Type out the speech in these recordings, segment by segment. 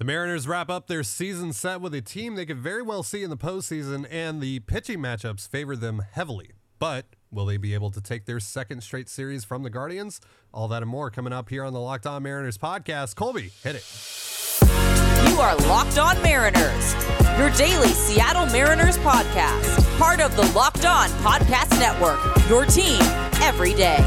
The Mariners wrap up their season set with a team they could very well see in the postseason, and the pitching matchups favor them heavily. But will they be able to take their second straight series from the Guardians? All that and more coming up here on the Locked On Mariners podcast. Colby, hit it. You are Locked On Mariners, your daily Seattle Mariners podcast, part of the Locked On Podcast Network, your team every day.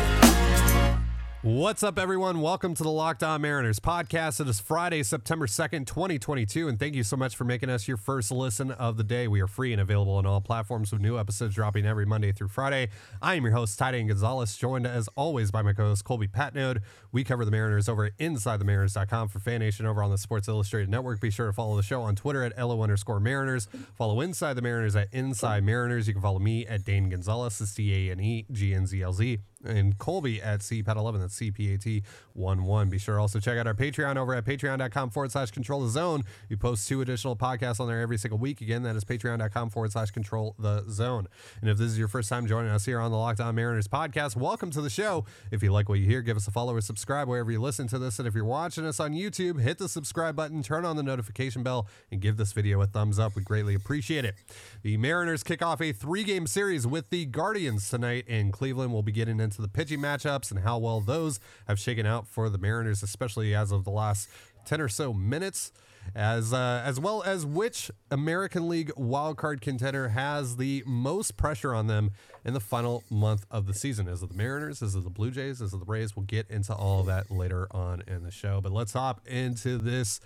What's up, everyone? Welcome to the Locked On Mariners podcast. It is Friday, September 2nd, 2022, and thank you so much for making us your first listen of the day. We are free and available on all platforms with new episodes dropping every Monday through Friday. I am your host, Tidiane Gonzalez, joined as always by my co host, Colby Patnode. We cover the Mariners over at InsideTheMariners.com for Fan Nation over on the Sports Illustrated Network. Be sure to follow the show on Twitter at LO underscore Mariners. Follow Inside the Mariners at Inside Mariners. You can follow me at Dane Gonzalez, C A N E G N Z L Z and Colby at CPAT11. That's CPAT11. Be sure also check out our Patreon over at patreon.com forward slash control the zone. We post two additional podcasts on there every single week. Again, that is patreon.com forward slash control the zone. And if this is your first time joining us here on the Locked On Mariners podcast, welcome to the show. If you like what you hear, give us a follow or subscribe wherever you listen to this. And if you're watching us on YouTube, hit the subscribe button, turn on the notification bell, and give this video a thumbs up. We greatly appreciate it. The Mariners kick off a three game series with the Guardians tonight in Cleveland. We'll be getting into the pitching matchups and how well those have shaken out for the Mariners, especially as of the last 10 or so minutes. As uh, as well as which American League wildcard contender has the most pressure on them in the final month of the season? Is it the Mariners? Is it the Blue Jays? Is it the Rays? We'll get into all of that later on in the show. But let's hop into this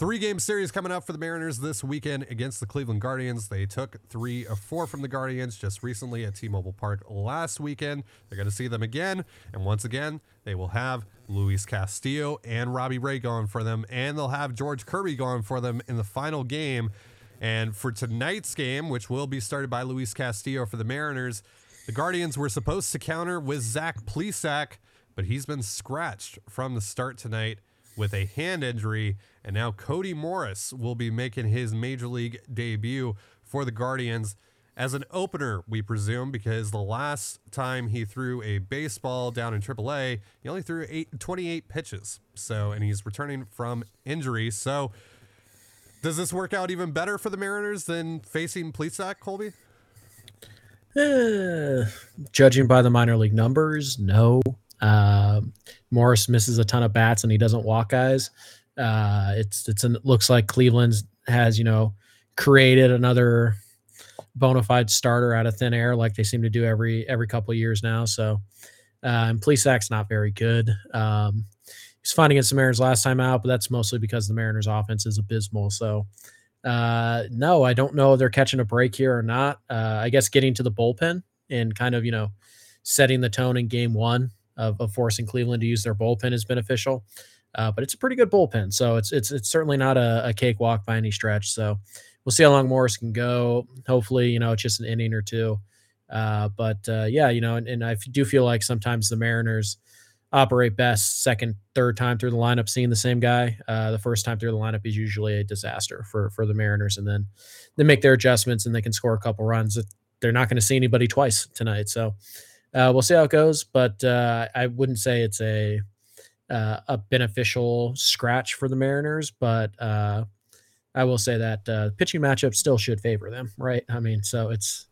Three game series coming up for the Mariners this weekend against the Cleveland Guardians. They took three of four from the Guardians just recently at T Mobile Park last weekend. They're going to see them again. And once again, they will have Luis Castillo and Robbie Ray going for them. And they'll have George Kirby going for them in the final game. And for tonight's game, which will be started by Luis Castillo for the Mariners, the Guardians were supposed to counter with Zach Plesac, but he's been scratched from the start tonight with a hand injury. And now Cody Morris will be making his major league debut for the Guardians as an opener, we presume, because the last time he threw a baseball down in AAA, he only threw eight, 28 pitches. So, and he's returning from injury. So, does this work out even better for the Mariners than facing Plesac, Colby? Uh, judging by the minor league numbers, no. Uh, Morris misses a ton of bats and he doesn't walk guys. Uh, it's it's an, it looks like Cleveland's has you know created another bona fide starter out of thin air like they seem to do every every couple of years now. So uh, and Plesac's not very good. Um, he's fine against the Mariners last time out, but that's mostly because the Mariners offense is abysmal. So uh, no, I don't know if they're catching a break here or not. Uh, I guess getting to the bullpen and kind of you know setting the tone in game one of, of forcing Cleveland to use their bullpen is beneficial. Uh, but it's a pretty good bullpen, so it's it's it's certainly not a, a cakewalk by any stretch. So we'll see how long Morris can go. Hopefully, you know, it's just an inning or two. Uh, but uh, yeah, you know, and, and, I do feel like sometimes the Mariners operate best second, third time through the lineup, seeing the same guy. Uh, the first time through the lineup is usually a disaster for for the Mariners, and then they make their adjustments and they can score a couple runs. They're not going to see anybody twice tonight, so uh, we'll see how it goes. But uh, I wouldn't say it's a uh, a beneficial scratch for the Mariners, but uh, I will say that uh, pitching matchup still should favor them, right? I mean, so it's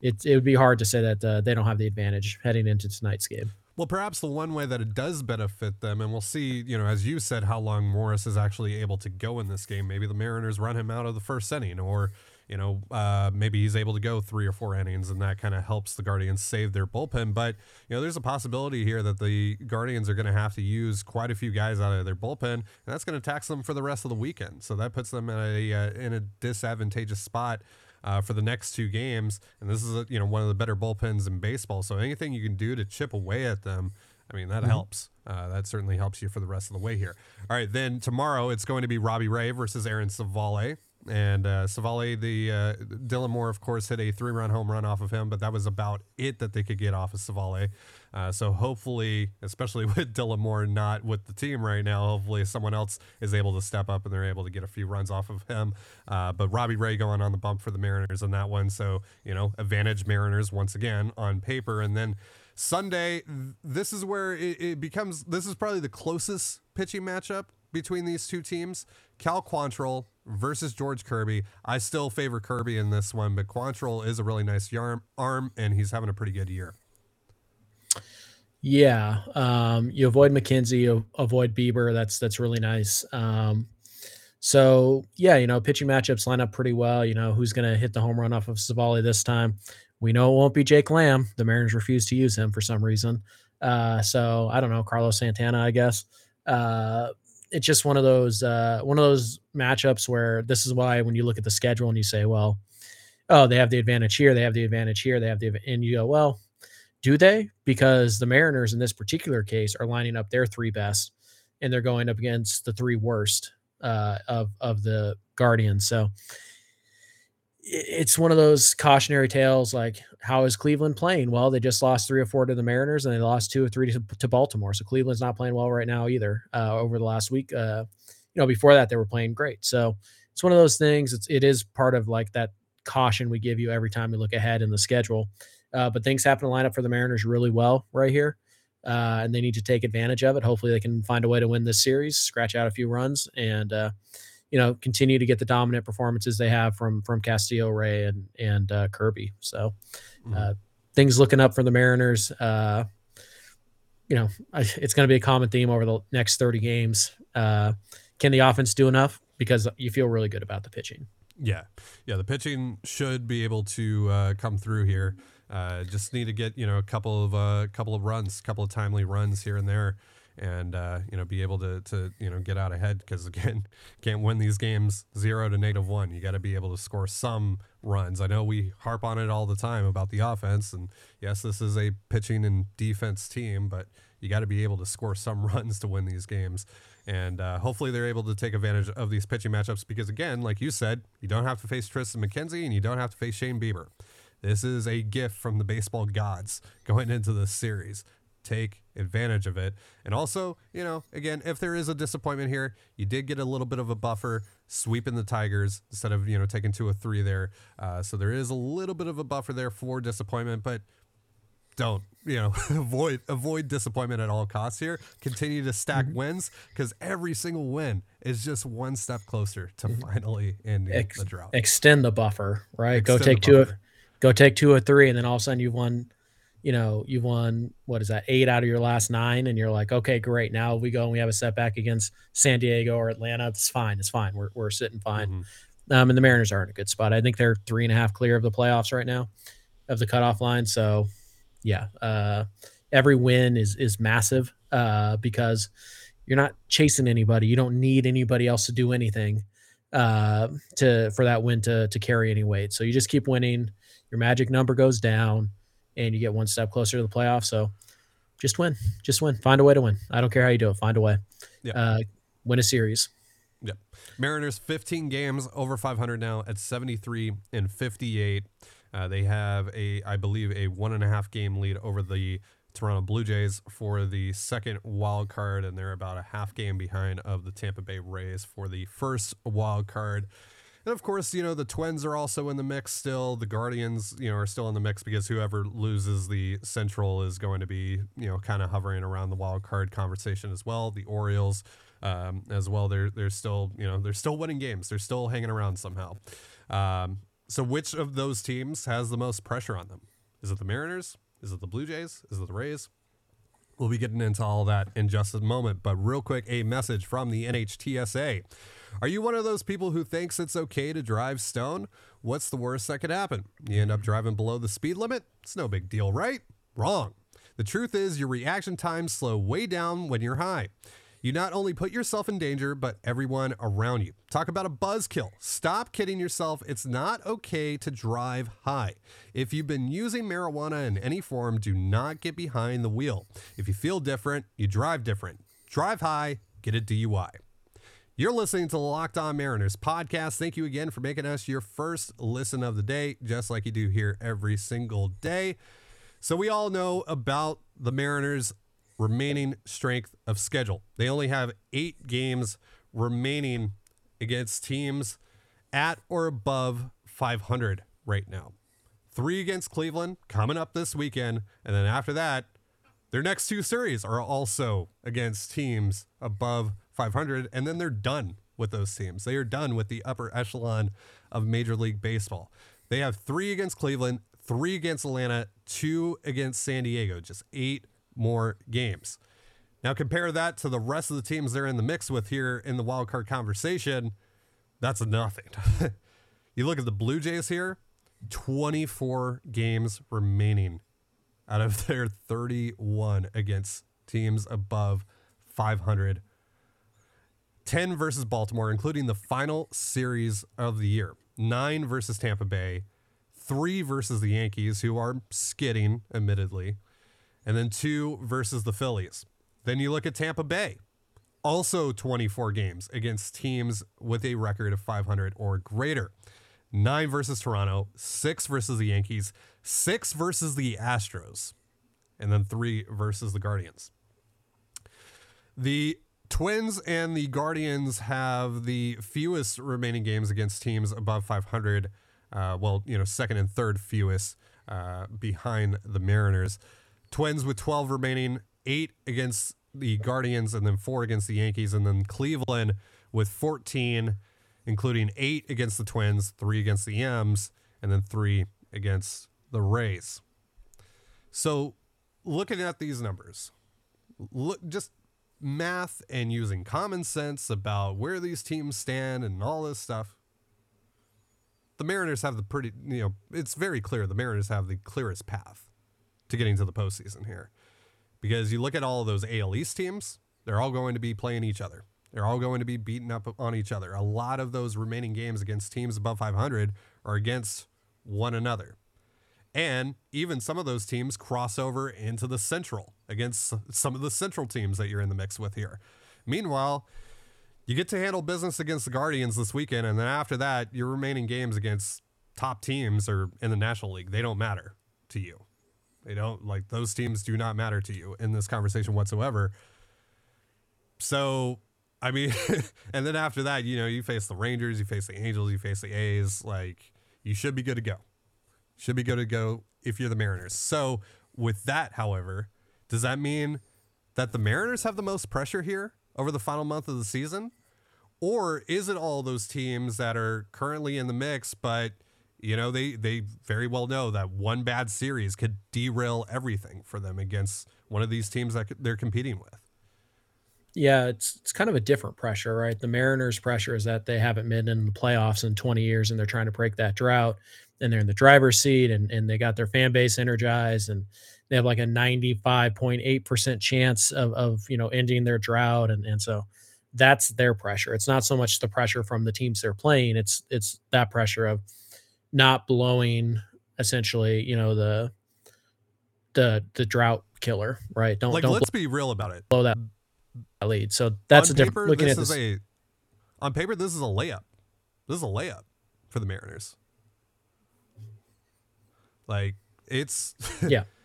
it it would be hard to say that uh, they don't have the advantage heading into tonight's game. Well, perhaps the one way that it does benefit them, and we'll see, you know, as you said, how long Morris is actually able to go in this game. Maybe the Mariners run him out of the first inning, or you know, uh, maybe he's able to go three or four innings, and that kind of helps the Guardians save their bullpen. But you know, there's a possibility here that the Guardians are going to have to use quite a few guys out of their bullpen, and that's going to tax them for the rest of the weekend. So that puts them in a uh, in a disadvantageous spot. Uh, for the next two games, and this is a, you know one of the better bullpens in baseball. So anything you can do to chip away at them, I mean that mm-hmm. helps. Uh, that certainly helps you for the rest of the way here. All right, then tomorrow it's going to be Robbie Ray versus Aaron Civale. And uh, Civale, the uh, Dylan Moore, of course, hit a three-run home run off of him, but that was about it that they could get off of Civale. Uh, so hopefully, especially with Dylan Moore not with the team right now, hopefully someone else is able to step up and they're able to get a few runs off of him. Uh, but Robbie Ray going on the bump for the Mariners on that one, so you know, advantage Mariners once again on paper, and then. Sunday, this is where it, it becomes. This is probably the closest pitching matchup between these two teams, Cal Quantrill versus George Kirby. I still favor Kirby in this one, but Quantrill is a really nice arm, arm and he's having a pretty good year. Yeah, um, you avoid McKenzie, you avoid Bieber. That's that's really nice. Um, so yeah, you know, pitching matchups line up pretty well. You know, who's going to hit the home run off of Civale this time? We know it won't be Jake Lamb. The Mariners refuse to use him for some reason. Uh, so I don't know, Carlos Santana, I guess. Uh, it's just one of those uh, one of those matchups where this is why when you look at the schedule and you say, well, oh, they have the advantage here, they have the advantage here, they have the and you go, well, do they? Because the Mariners in this particular case are lining up their three best, and they're going up against the three worst uh, of of the Guardians. So it's one of those cautionary tales. Like, how is Cleveland playing? Well, they just lost three or four to the Mariners, and they lost two or three to, to Baltimore. So Cleveland's not playing well right now either. Uh, over the last week, uh, you know, before that they were playing great. So it's one of those things. It's it is part of like that caution we give you every time we look ahead in the schedule. Uh, but things happen to line up for the Mariners really well right here. Uh, and they need to take advantage of it. Hopefully, they can find a way to win this series, scratch out a few runs, and uh, you know continue to get the dominant performances they have from from Castillo, Ray, and and uh, Kirby. So mm-hmm. Uh, things looking up for the Mariners. Uh, you know, it's going to be a common theme over the next 30 games. Uh, can the offense do enough? Because you feel really good about the pitching. Yeah, yeah, the pitching should be able to come through here. Uh, just need to get you know a couple of uh, couple of runs, couple of timely runs here and there, and uh, you know be able to to you know get out ahead because again can't win these games zero to negative one. You got to be able to score some runs. I know we harp on it all the time about the offense, and yes, this is a pitching and defense team, but you got to be able to score some runs to win these games. And uh, hopefully they're able to take advantage of these pitching matchups because, again, like you said, you don't have to face Tristan McKenzie and you don't have to face Shane Bieber. This is a gift from the baseball gods going into this series. Take advantage of it. And also, you know, again, if there is a disappointment here, you did get a little bit of a buffer sweeping the Tigers instead of, you know, taking two or three there. Uh, so there is a little bit of a buffer there for disappointment, but don't you know avoid avoid disappointment at all costs here continue to stack mm-hmm. wins because every single win is just one step closer to mm-hmm. finally ending Ex- the drought extend the buffer right extend go take two of, go take two or three, and then all of a sudden you've won, you know, you've won what is that, eight out of your last nine, and you're like, okay, great. Now we go and we have a setback against San Diego or Atlanta. It's fine. It's fine. We're we're sitting fine. Mm-hmm. Um, and the Mariners are in a good spot. I think they're three and a half clear of the playoffs right now, of the cutoff line. So, yeah, uh, every win is is massive uh, because you're not chasing anybody. You don't need anybody else to do anything uh, to for that win to to carry any weight. So you just keep winning your magic number goes down and you get one step closer to the playoffs. So just win, just win, find a way to win. I don't care how you do it, find a way. Yeah. Uh, win a series. Yeah. Mariners 15 games over 500 now at 73 and 58. Uh, they have a, I believe, a one and a half game lead over the Toronto Blue Jays for the second wild card, and they're about a half game behind of the Tampa Bay Rays for the first wild card. And of course, you know, the Twins are also in the mix still. The Guardians, you know, are still in the mix because whoever loses the Central is going to be, you know, kind of hovering around the wild card conversation as well. The Orioles, um, as well, they're they're still, you know, they're still winning games. They're still hanging around somehow. Um, so which of those teams has the most pressure on them? Is it the Mariners? Is it the Blue Jays? Is it the Rays? We'll be getting into all that in just a moment. But real quick, a message from the NHTSA. Are you one of those people who thinks it's okay to drive stone? What's the worst that could happen? You end up driving below the speed limit? It's no big deal, right? Wrong. The truth is, your reaction times slow way down when you're high. You not only put yourself in danger, but everyone around you. Talk about a buzzkill. Stop kidding yourself. It's not okay to drive high. If you've been using marijuana in any form, do not get behind the wheel. If you feel different, you drive different. Drive high, get a DUI. You're listening to the Locked On Mariners podcast. Thank you again for making us your first listen of the day, just like you do here every single day. So, we all know about the Mariners' remaining strength of schedule. They only have eight games remaining against teams at or above 500 right now. Three against Cleveland coming up this weekend. And then after that, Their next two series are also against teams above 500, and then they're done with those teams. They are done with the upper echelon of Major League Baseball. They have three against Cleveland, three against Atlanta, two against San Diego, just eight more games. Now compare that to the rest of the teams they're in the mix with here in the wild card conversation. That's nothing. you look at the Blue Jays here, 24 games remaining out of their 31 against teams above 500. 10 versus Baltimore, including the final series of the year. Nine versus Tampa Bay, three versus the Yankees, who are skidding, admittedly, and then two versus the Phillies. Then you look at Tampa Bay, also 24 games against teams with a record of 500 or greater. Nine versus Toronto, six versus the Yankees, six versus the Astros, and then three versus the Guardians. The Twins and the Guardians have the fewest remaining games against teams above 500. Uh, well, you know, second and third fewest uh, behind the Mariners. Twins with 12 remaining, eight against the Guardians, and then four against the Yankees, and then Cleveland with 14, including eight against the Twins, three against the M's, and then three against the Rays. So, looking at these numbers, look just math and using common sense about where these teams stand and all this stuff. The Mariners have the pretty, you know, it's very clear the Mariners have the clearest path to getting to the postseason here. Because you look at all of those AL East teams, they're all going to be playing each other. They're all going to be beaten up on each other. A lot of those remaining games against teams above 500 are against one another. And even some of those teams cross over into the Central against some of the Central teams that you're in the mix with here. Meanwhile, you get to handle business against the Guardians this weekend, and then after that, your remaining games against top teams or in the National League, they don't matter to you. They don't like those teams do not matter to you in this conversation whatsoever. So, I mean, and then after that, you know, you face the Rangers, you face the Angels, you face the A's. Like, you should be good to go. Should be good to go if you're the Mariners. So, with that, however, does that mean that the Mariners have the most pressure here over the final month of the season? Or is it all those teams that are currently in the mix, but you know, they they very well know that one bad series could derail everything for them against one of these teams that they're competing with. Yeah, it's it's kind of a different pressure, right? The Mariners' pressure is that they haven't been in the playoffs in 20 years and they're trying to break that drought and they're in the driver's seat and, and they got their fan base energized and they have like a 95.8% chance of, of you know ending their drought and, and so that's their pressure it's not so much the pressure from the teams they're playing it's it's that pressure of not blowing essentially you know the the the drought killer right? Don't like don't let's blow, be real about it. blow that lead. So that's on a different looking this at this a, on paper this is a layup. This is a layup for the mariners. Like it's yeah.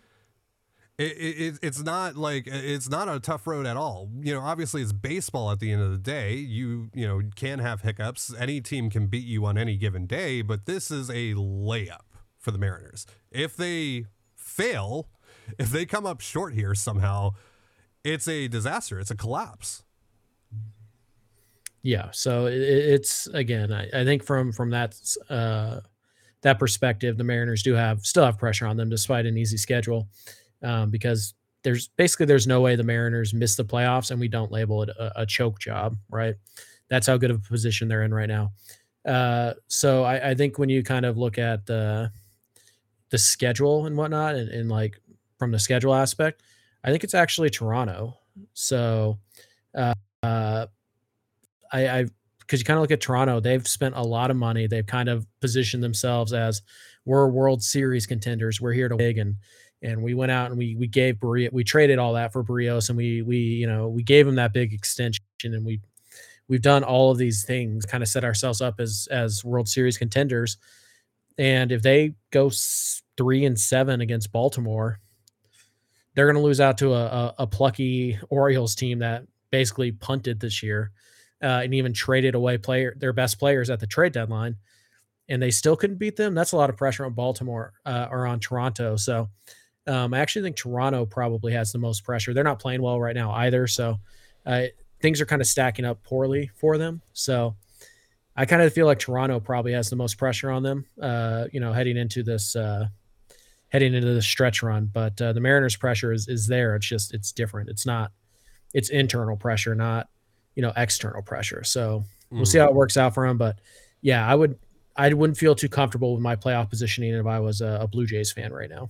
It, it, it's not like it's not a tough road at all. You know, obviously it's baseball at the end of the day. You you know can have hiccups. Any team can beat you on any given day, but this is a layup for the Mariners. If they fail, if they come up short here somehow, it's a disaster. It's a collapse. Yeah. So it, it's again, I, I think from from that uh, that perspective, the Mariners do have still have pressure on them despite an easy schedule, um, because there's basically there's no way the Mariners miss the playoffs and we don't label it a, a choke job, right? That's how good of a position they're in right now. Uh, so I, I, think when you kind of look at the the schedule and whatnot, and, and like from the schedule aspect, I think it's actually Toronto. So uh, I, I because you kind of look at Toronto, they've spent a lot of money. They've kind of positioned themselves as we're World Series contenders. We're here to win, and and we went out and we we gave Berrios, we traded all that for Berrios, and we we you know we gave him that big extension, and we we've done all of these things, kind of set ourselves up as as World Series contenders. And if they go three and seven against Baltimore, they're going to lose out to a, a, a plucky Orioles team that basically punted this year uh, and even traded away player their best players at the trade deadline, and they still couldn't beat them. That's a lot of pressure on Baltimore uh, or on Toronto. So Um, I actually think Toronto probably has the most pressure. They're not playing well right now either, so uh, things are kind of stacking up poorly for them. So I kind of feel like Toronto probably has the most pressure on them. Uh, you know, heading into this uh, heading into the stretch run, but uh, the Mariners' pressure is is there. It's just it's different. It's not it's internal pressure, not you know external pressure. So we'll see how it works out for them. But yeah, I would I wouldn't feel too comfortable with my playoff positioning if I was a, a Blue Jays fan right now.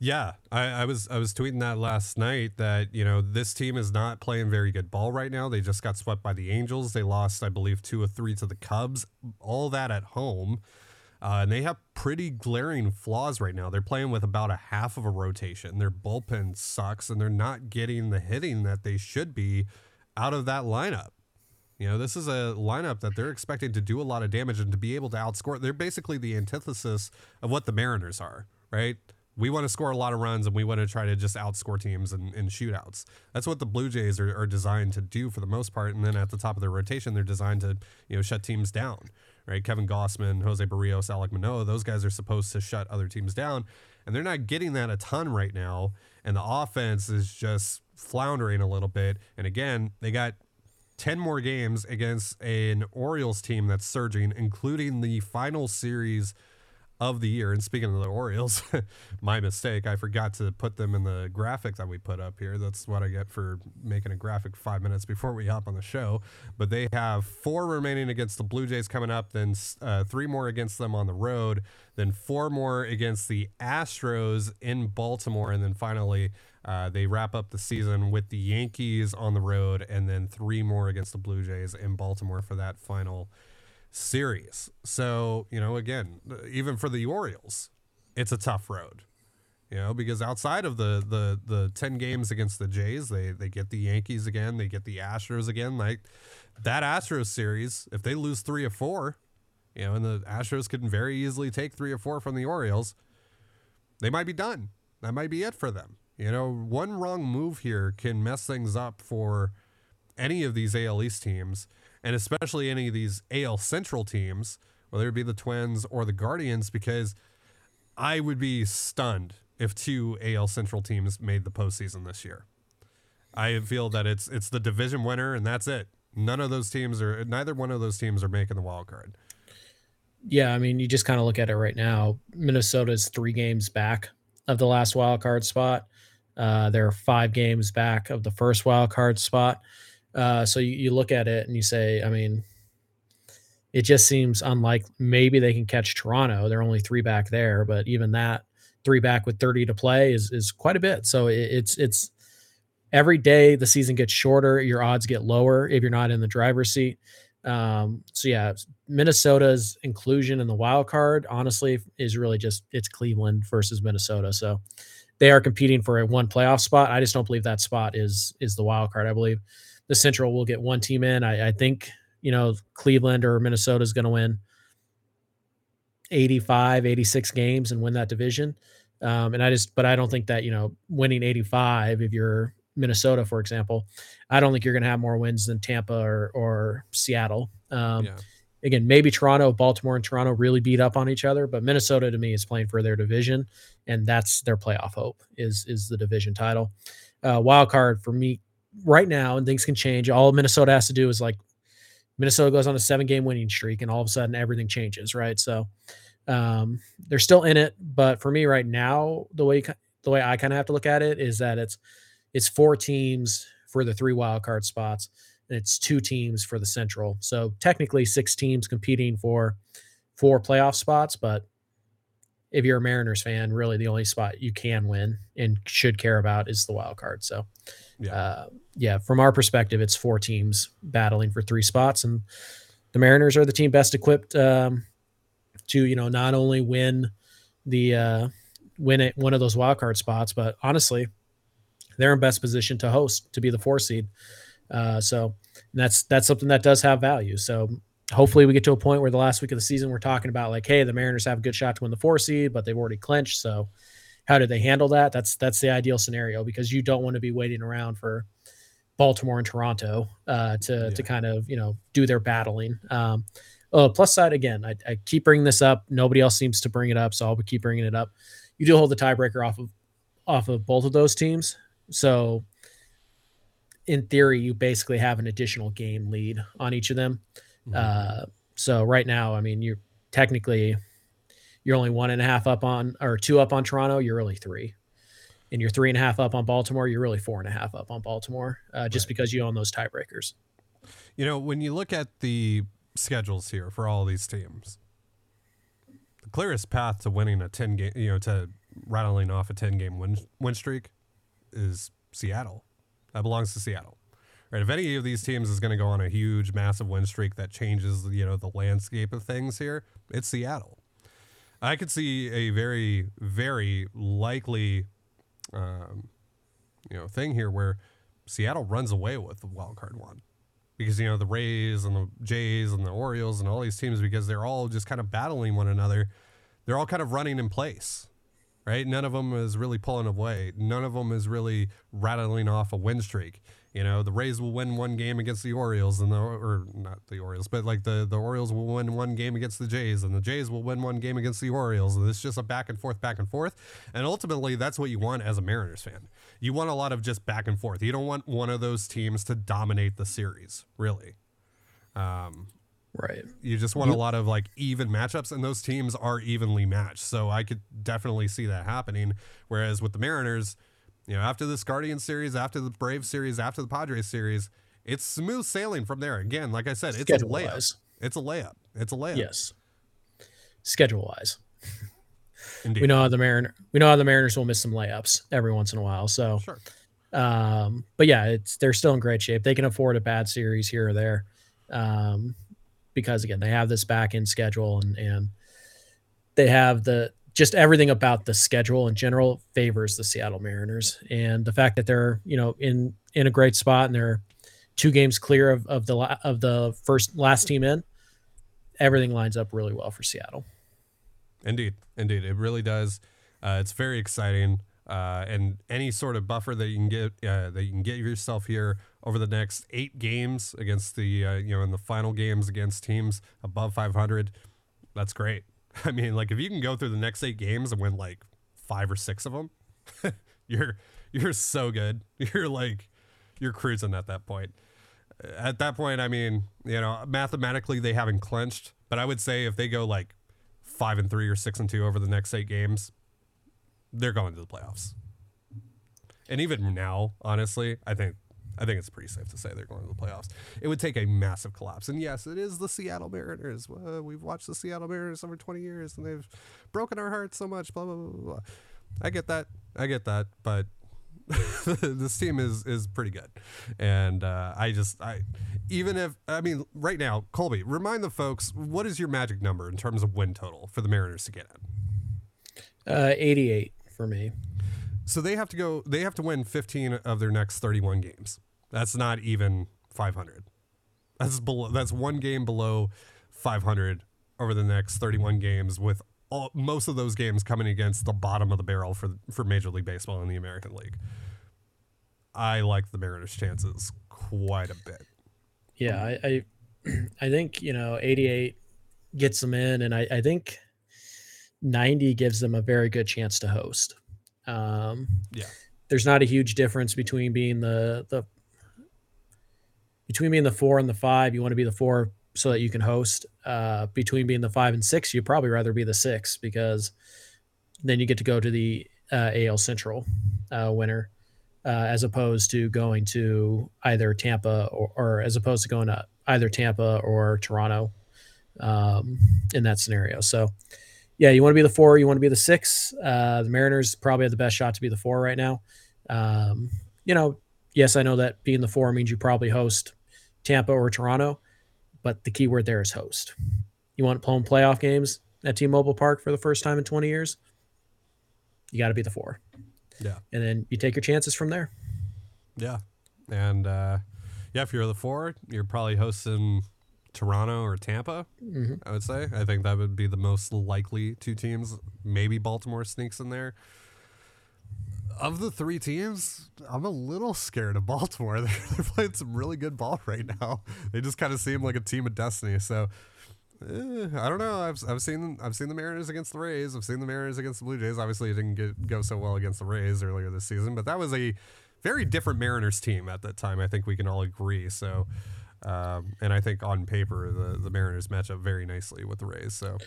Yeah, I, I, was I was tweeting that last night that you know this team is not playing very good ball right now. They just got swept by the Angels. They lost, I believe, two or three to the Cubs. All that at home, uh, and they have pretty glaring flaws right now. They're playing with about a half of a rotation. Their bullpen sucks, and they're not getting the hitting that they should be out of that lineup. You know, this is a lineup that they're expecting to do a lot of damage and to be able to outscore. They're basically the antithesis of what the Mariners are, right? We want to score a lot of runs and we want to try to just outscore teams in, in shootouts. That's what the Blue Jays are, are, designed to do for the most part. And then at the top of their rotation, they're designed to you know shut teams down. Right, Kevin Gausman, Jose Berrios, Alek Manoah, those guys are supposed to shut other teams down, and they're not getting that a ton right now. And the offense is just floundering a little bit. And again, they got 10 more games against an Orioles team that's surging, including the final series of the year. And speaking of the Orioles, my mistake. I forgot to put them in the graphic that we put up here. That's what I get for making a graphic five minutes before we hop on the show. But they have four remaining against the Blue Jays coming up, then uh, three more against them on the road, then four more against the Astros in Baltimore, and then finally. Uh, they wrap up the season with the Yankees on the road, and then three more against the Blue Jays in Baltimore for that final series. So, you know, again, uh, even for the Orioles, it's a tough road. You know, because outside of the the the 10 games against the Jays, they they get the Yankees again, they get the Astros again. Like that Astros series, if they lose 3 or 4, you know, and the Astros can very easily take 3 or 4 from the Orioles, they might be done. That might be it for them. You know, one wrong move here can mess things up for any of these AL East teams and especially any of these AL Central teams, whether it be the Twins or the Guardians, because I would be stunned if two AL Central teams made the postseason this year. I feel that it's it's the division winner and that's it. None of those teams are neither one of those teams are making the wild card. Yeah, I mean, you just kind of look at it right now. Minnesota's three games back of the last wild card spot. Uh, they're five games back of the first wild card spot. Uh, so you, you look at it and you say, I mean, it just seems unlike maybe they can catch Toronto. They're only three back there, but even that three back with 30 to play is is quite a bit. So it, it's it's every day the season gets shorter, your odds get lower if you're not in the driver's seat. Um, so yeah, Minnesota's inclusion in the wild card, honestly, is really just it's Cleveland versus Minnesota. So they are competing for a one playoff spot. I just don't believe that spot is is the wild card. I believe the Central will get one team in. I, I think you know Cleveland or Minnesota is going to win 85, 86 games and win that division. Um, and I just, but I don't think that you know winning 85 if you're Minnesota, for example, I don't think you're going to have more wins than Tampa or or Seattle. Um, yeah. Again, maybe Toronto, Baltimore, and Toronto really beat up on each other, but Minnesota to me is playing for their division, and that's their playoff hope is is the division title. Uh, wild card for me right now, and things can change. All Minnesota has to do is like Minnesota goes on a seven game winning streak, and all of a sudden everything changes, right? So um, they're still in it, but for me right now, the way the way I kind of have to look at it is that it's it's four teams for the three wild card spots, and it's two teams for the Central. So technically, six teams competing for four playoff spots, but if you're a Mariners fan, really the only spot you can win and should care about is the wild card. So yeah. Uh, yeah, from our perspective, it's four teams battling for three spots, and the Mariners are the team best equipped um, to you know not only win the uh, win it one of those wild card spots, but honestly, they're in best position to host to be the four seed. Uh, so that's that's something that does have value. So hopefully we get to a point where the last week of the season we're talking about like, hey, the Mariners have a good shot to win the four seed, but they've already clinched. So how did they handle that? That's that's the ideal scenario because you don't want to be waiting around for Baltimore and Toronto uh, to yeah. to kind of you know do their battling. Um, oh, plus side again, I, I, keep bringing this up. Nobody else seems to bring it up, so I'll keep bringing it up. You do hold the tiebreaker off of off of both of those teams. So in theory, you basically have an additional game lead on each of them. Mm-hmm. Uh, so right now, I mean, you're technically you're only one and a half up on or two up on Toronto. You're really three, and you're three and a half up on Baltimore. You're really four and a half up on Baltimore, uh, just right. because you own those tiebreakers. You know, when you look at the schedules here for all these teams, the clearest path to winning a ten game, you know, to rattling off a ten game win win streak is Seattle. That belongs to Seattle. Right. If any of these teams is going to go on a huge, massive win streak that changes, you know, the landscape of things here, it's Seattle. I could see a very, very likely, um, you know, thing here where Seattle runs away with the wild card one because you know the Rays and the Jays and the Orioles and all these teams because they're all just kind of battling one another. They're all kind of running in place right? None of them is really pulling away. None of them is really rattling off a win streak. You know, the Rays will win one game against the Orioles, and the or not the Orioles, but like the the Orioles will win one game against the Jays, and the Jays will win one game against the Orioles. And it's just a back and forth, back and forth. And ultimately, that's what you want as a Mariners fan. You want a lot of just back and forth. You don't want one of those teams to dominate the series, really. Um, Right. You just want a lot of like even matchups, and those teams are evenly matched. So I could definitely see that happening. Whereas with the Mariners, you know, after this Guardian series, after the Brave series, after the Padres series, it's smooth sailing from there. Again, like I said, it's a layup. It's a layup. It's a layup. Yes. Schedule wise. Indeed. We know how the Mariner we know how the Mariners will miss some layups every once in a while. So sure. Um, but yeah, it's they're still in great shape. They can afford a bad series here or there. Um, because again they have this back end schedule and and they have the just everything about the schedule in general favors the Seattle Mariners. And the fact that they're you know in in a great spot and they're two games clear of, of the of the first last team in everything lines up really well for Seattle. Indeed. Indeed. It really does. Uh, it's very exciting. Uh, and any sort of buffer that you can get uh, that you can get yourself here over the next eight games against the uh, you know in the final games against teams above 500 that's great i mean like if you can go through the next eight games and win like five or six of them you're you're so good you're like you're cruising at that point at that point i mean you know mathematically they haven't clinched but i would say if they go like five and three or six and two over the next eight games they're going to the playoffs. And even now, honestly, I think I think it's pretty safe to say they're going to the playoffs. It would take a massive collapse. And yes, it is the Seattle Mariners. Uh, we've watched the Seattle Mariners over 20 years and they've broken our hearts so much, blah, blah, blah, blah. I get that. I get that. But this team is is pretty good. And uh, I just, I, even if, I mean, right now, Colby, remind the folks, what is your magic number in terms of win total for the Mariners to get in? Uh, 88 for me. So they have to go. They have to win 15 of their next 31 games. That's not even 500. That's below. That's one game below 500 over the next 31 games, with all, most of those games coming against the bottom of the barrel for for Major League Baseball in the American League. I like the Mariners' chances quite a bit. Yeah, I, I, I think you know 88 gets them in, and I, I think 90 gives them a very good chance to host. Um, yeah. There's not a huge difference between being the the between being the four and the five. You want to be the four so that you can host. Uh, between being the five and six, you'd probably rather be the six because then you get to go to the uh, AL Central uh, winner, uh, as opposed to going to either Tampa or, or, as opposed to going to either Tampa or Toronto um, in that scenario. So yeah, you want to be the four, you want to be the six. Uh, the Mariners probably have the best shot to be the four right now. Um, you know, yes, I know that being the four means you probably host Tampa or Toronto, but the key word there is host. You want to home playoff games at T-Mobile Park for the first time in 20 years? You got to be the four. Yeah. And then you take your chances from there. Yeah. And uh, yeah, if you're the four, you're probably hosting Toronto or Tampa. Mm-hmm. I would say. I think that would be the most likely two teams. Maybe Baltimore sneaks in there. Of the three teams, I'm a little scared of Baltimore. They're, they're playing some really good ball right now. They just kind of seem like a team of destiny. So Eh, I don't know. I've, I've seen I've seen the Mariners against the Rays. I've seen the Mariners against the Blue Jays. Obviously, it didn't get, go so well against the Rays earlier this season, but that was a very different Mariners team at that time. I think we can all agree. So, um, and I think on paper the the Mariners match up very nicely with the Rays. So,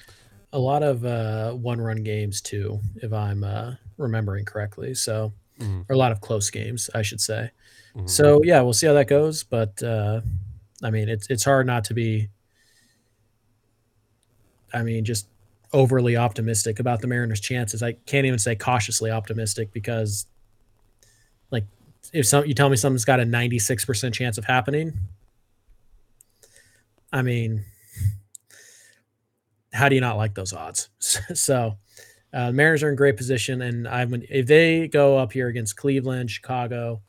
a lot of uh, one-run games too, if I'm uh, remembering correctly. So, Mhm. or a lot of close games, I should say. mhm. So yeah, we'll see how that goes. But uh, I mean, it's it's hard not to be. I mean, just overly optimistic about the Mariners' chances. I can't even say cautiously optimistic because, like, if some you tell me something's got a ninety six percent chance of happening, I mean, how do you not like those odds? so, uh, Mariners are in great position, and I would if they go up here against Cleveland, Chicago,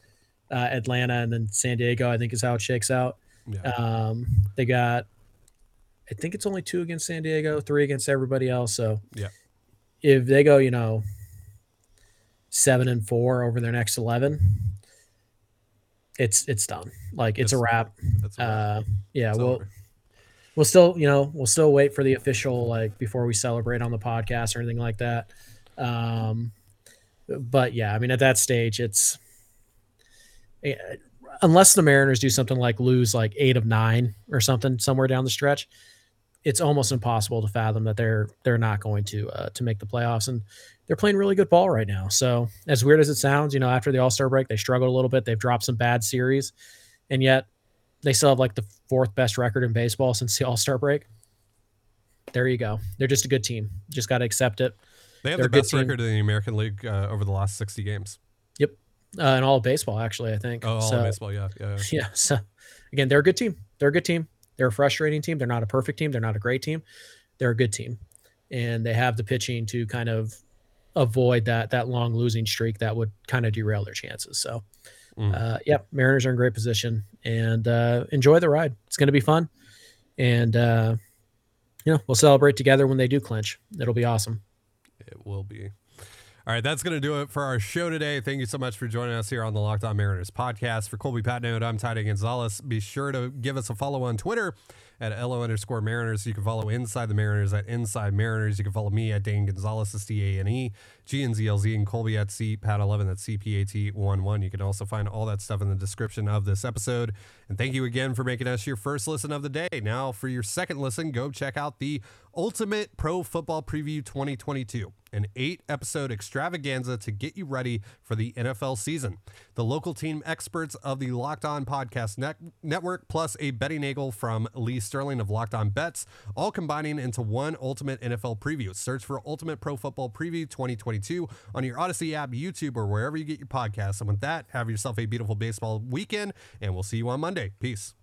uh, Atlanta, and then San Diego, I think is how it shakes out. yeah. Um, they got, I think it's only two against San Diego, three against everybody else. So Yeah. if they go, you know, seven and four over their next eleven, it's it's done. Like it's a wrap. That's Uh, yeah, it's we'll over. We'll still you know we'll still wait for the official like before we celebrate on the podcast or anything like that. Um, but yeah, I mean at that stage, it's eh, unless the Mariners do something like lose like eight of nine or something somewhere down the stretch, it's almost impossible to fathom that they're they're not going to uh, to make the playoffs. And they're playing really good ball right now. So as weird as it sounds, you know, after the All Star break, they struggled a little bit. They've dropped some bad series, and yet they still have like the fourth best record in baseball since the All Star break. There you go. They're just a good team. Just got to accept it. They have they're the best record in the American League uh, over the last 60 games. Uh, in all of baseball, actually, I think. Oh, all so, of baseball, yeah, yeah. yeah. yeah. So again, they're a good team. They're a good team. They're a frustrating team. They're not a perfect team. They're not a great team. They're a good team, and they have the pitching to kind of avoid that that long losing streak that would kind of derail their chances. So, Mm. uh, yeah, Mariners are in great position, and uh, enjoy the ride. It's going to be fun, and uh, you know we'll celebrate together when they do clinch. It'll be awesome. It will be. All right, that's going to do it for our show today. Thank you so much for joining us here on the Locked On Mariners podcast. For Colby Patnode, I'm Tidy Gonzalez. Be sure to give us a follow on Twitter at LO underscore Mariners. You can follow Inside the Mariners at Inside Mariners. You can follow me at Dane Gonzalez, S D A N E, G N Z L Z, and Colby at C Pat 11, that's C P A T 1 1. You can also find all that stuff in the description of this episode. And thank you again for making us your first listen of the day. Now, for your second listen, go check out the Ultimate Pro Football Preview 2022, an eight episode extravaganza to get you ready for the NFL season. The local team experts of the Locked On Podcast Net- Network, plus a betting eagle from Lee Sterling of Locked On Bets, all combining into one Ultimate NFL Preview. Search for Ultimate Pro Football Preview 2022 on your Odyssey app, YouTube, or wherever you get your podcasts. And with that, have yourself a beautiful baseball weekend, and we'll see you on Monday. Peace.